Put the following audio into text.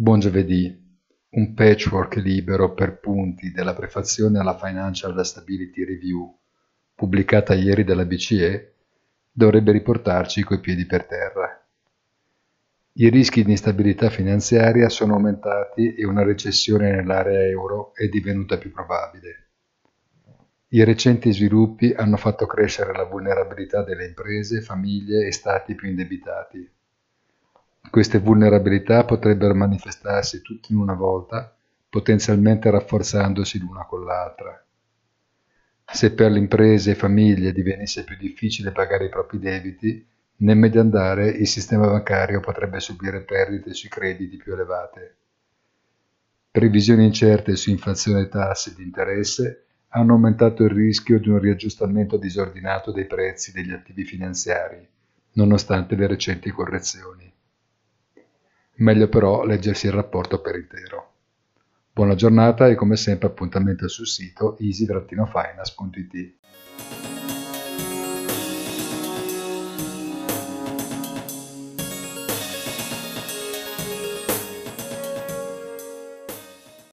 Buon giovedì. Un patchwork libero per punti della prefazione alla Financial Stability Review, pubblicata ieri dalla BCE, dovrebbe riportarci coi piedi per terra. I rischi di instabilità finanziaria sono aumentati e una recessione nell'area euro è divenuta più probabile. I recenti sviluppi hanno fatto crescere la vulnerabilità delle imprese, famiglie e stati più indebitati. Queste vulnerabilità potrebbero manifestarsi tutte in una volta, potenzialmente rafforzandosi l'una con l'altra. Se per le imprese e famiglie divenisse più difficile pagare i propri debiti, nel medio andare il sistema bancario potrebbe subire perdite sui crediti più elevate. Previsioni incerte su inflazione e tassi di interesse hanno aumentato il rischio di un riaggiustamento disordinato dei prezzi degli attivi finanziari, nonostante le recenti correzioni. Meglio però leggersi il rapporto per intero. Buona giornata e come sempre appuntamento sul sito easy-finance.it.